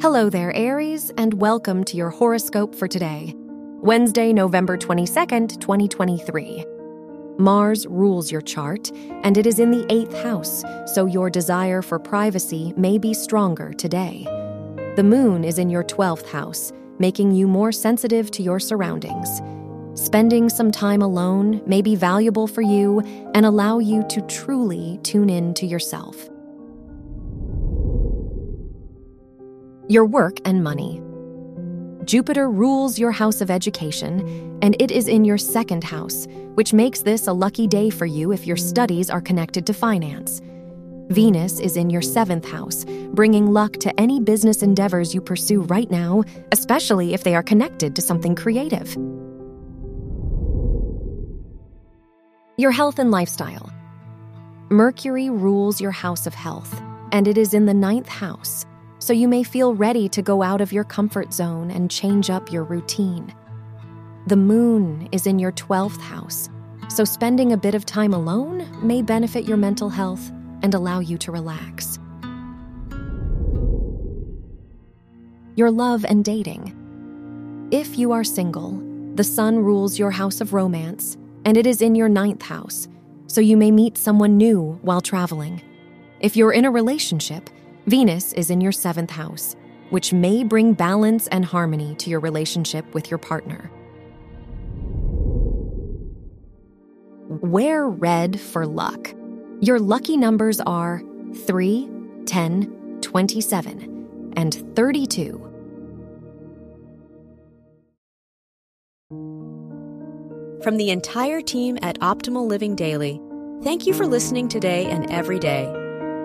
Hello there, Aries, and welcome to your horoscope for today, Wednesday, November 22nd, 2023. Mars rules your chart, and it is in the eighth house, so your desire for privacy may be stronger today. The moon is in your 12th house, making you more sensitive to your surroundings. Spending some time alone may be valuable for you and allow you to truly tune in to yourself. Your work and money. Jupiter rules your house of education, and it is in your second house, which makes this a lucky day for you if your studies are connected to finance. Venus is in your seventh house, bringing luck to any business endeavors you pursue right now, especially if they are connected to something creative. Your health and lifestyle. Mercury rules your house of health, and it is in the ninth house, so you may feel ready to go out of your comfort zone and change up your routine. The moon is in your 12th house, so spending a bit of time alone may benefit your mental health and allow you to relax. Your love and dating. If you are single, the sun rules your house of romance and it is in your ninth house, so you may meet someone new while traveling. If you're in a relationship, Venus is in your seventh house, which may bring balance and harmony to your relationship with your partner. Wear red for luck. Your lucky numbers are 3, 10, 27, and 32. From the entire team at Optimal Living Daily, thank you for listening today and every day.